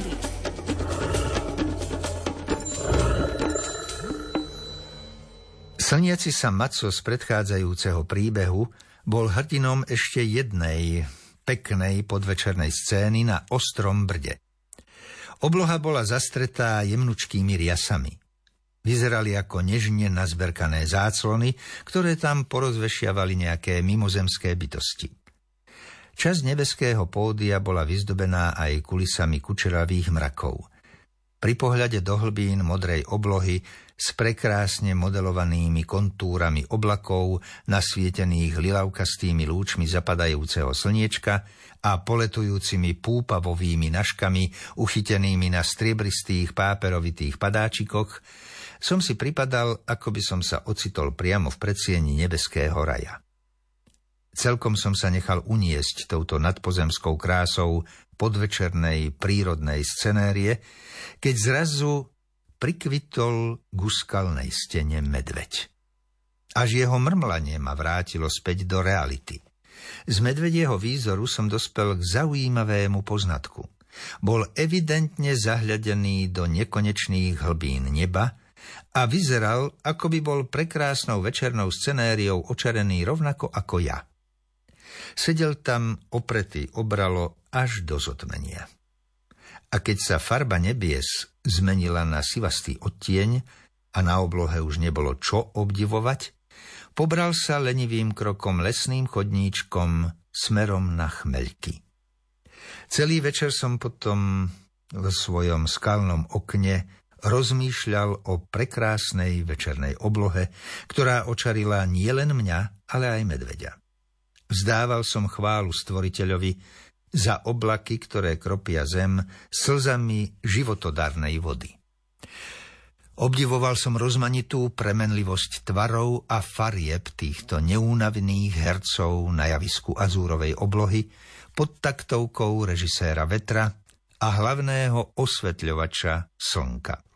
prírody. Slniaci sa Maco z predchádzajúceho príbehu bol hrdinom ešte jednej peknej podvečernej scény na ostrom brde. Obloha bola zastretá jemnučkými riasami. Vyzerali ako nežne nazberkané záclony, ktoré tam porozvešiavali nejaké mimozemské bytosti. Časť nebeského pódia bola vyzdobená aj kulisami kučeravých mrakov. Pri pohľade do hlbín modrej oblohy s prekrásne modelovanými kontúrami oblakov, nasvietených lilavkastými lúčmi zapadajúceho slniečka a poletujúcimi púpavovými naškami uchytenými na striebristých páperovitých padáčikoch, som si pripadal, ako by som sa ocitol priamo v predsieni nebeského raja. Celkom som sa nechal uniesť touto nadpozemskou krásou podvečernej prírodnej scenérie, keď zrazu prikvitol k skalnej stene medveď. Až jeho mrmlanie ma vrátilo späť do reality. Z medvedieho výzoru som dospel k zaujímavému poznatku. Bol evidentne zahľadený do nekonečných hlbín neba a vyzeral, ako by bol prekrásnou večernou scenériou očarený rovnako ako ja – Sedel tam opretý obralo až do zotmenia. A keď sa farba nebies zmenila na sivastý odtieň a na oblohe už nebolo čo obdivovať, pobral sa lenivým krokom lesným chodníčkom smerom na chmeľky. Celý večer som potom v svojom skalnom okne rozmýšľal o prekrásnej večernej oblohe, ktorá očarila nielen mňa, ale aj medveďa. Vzdával som chválu stvoriteľovi za oblaky, ktoré kropia zem slzami životodarnej vody. Obdivoval som rozmanitú premenlivosť tvarov a farieb týchto neúnavných hercov na javisku azúrovej oblohy pod taktovkou režiséra vetra a hlavného osvetľovača slnka.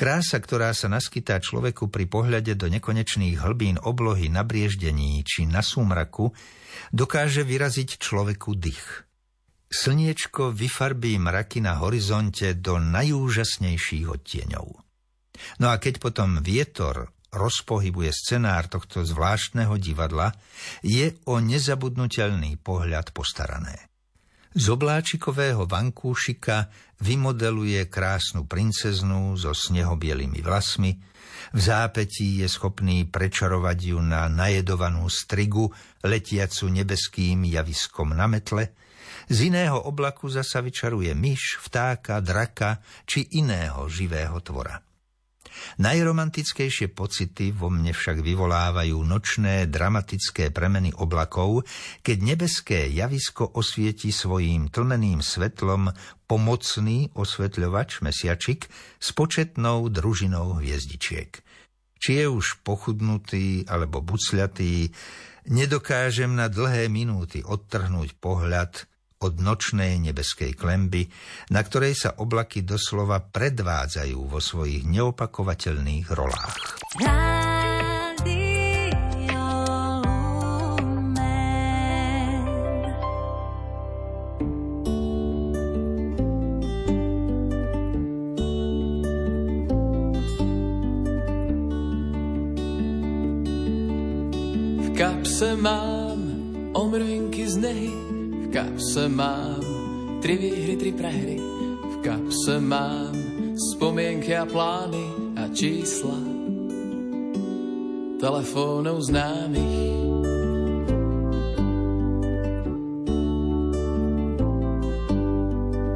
Krása, ktorá sa naskytá človeku pri pohľade do nekonečných hlbín oblohy na brieždení či na súmraku, dokáže vyraziť človeku dých. Slniečko vyfarbí mraky na horizonte do najúžasnejších odtieňov. No a keď potom vietor rozpohybuje scenár tohto zvláštneho divadla, je o nezabudnutelný pohľad postarané. Z obláčikového vankúšika vymodeluje krásnu princeznu so snehobielými vlasmi, v zápetí je schopný prečarovať ju na najedovanú strigu, letiacu nebeským javiskom na metle, z iného oblaku zasa vyčaruje myš, vtáka, draka či iného živého tvora. Najromantickejšie pocity vo mne však vyvolávajú nočné dramatické premeny oblakov, keď nebeské javisko osvieti svojím tlmeným svetlom pomocný osvetľovač mesiačik s početnou družinou hviezdičiek. Či je už pochudnutý alebo bucľatý, nedokážem na dlhé minúty odtrhnúť pohľad od nočnej nebeskej klemby, na ktorej sa oblaky doslova predvádzajú vo svojich neopakovateľných rolách. V kapse mám omrvinky z nehy kapse mám tri výhry, tri prehry. V kapse mám spomienky a plány a čísla telefónov známych.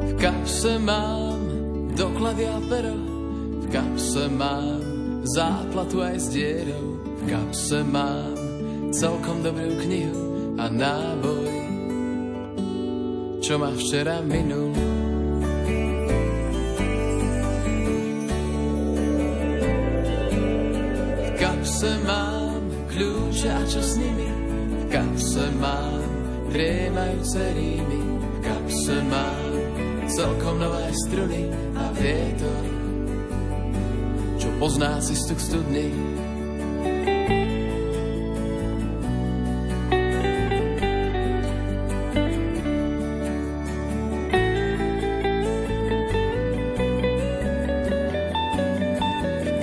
V kapse mám doklady a pero, v kapse mám záplatu aj s dierou, v kapse mám celkom dobrú knihu a náboj čo ma včera minul. V kapse mám kľúče a čo s nimi? V kapse mám driemajúce rímy. V kapse mám celkom nové struny a vietor, čo pozná si stuk studný.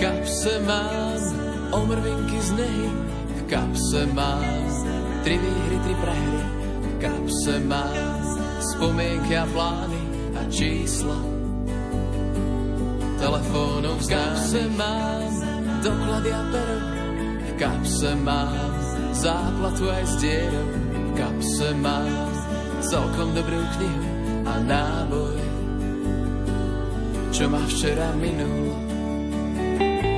Kapse mám omrvinky z nehy, v kapse mám tri výhry, tri prehry, v kapse mám spomienky a plány a čísla. Telefónov v kapse mám doklady a pero, v kapse mám záplatu aj s dierou, v kapse mám celkom dobrú knihu a náboj, čo ma včera minulo.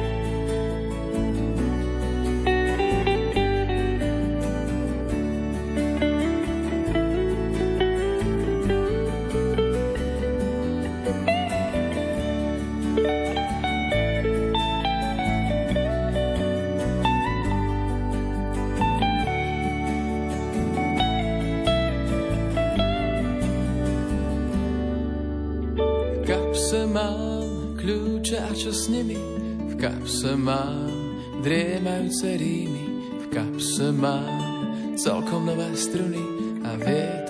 čo s nimi v kapse mám driemajúce rímy, v kapse mám celkom nové struny a vietor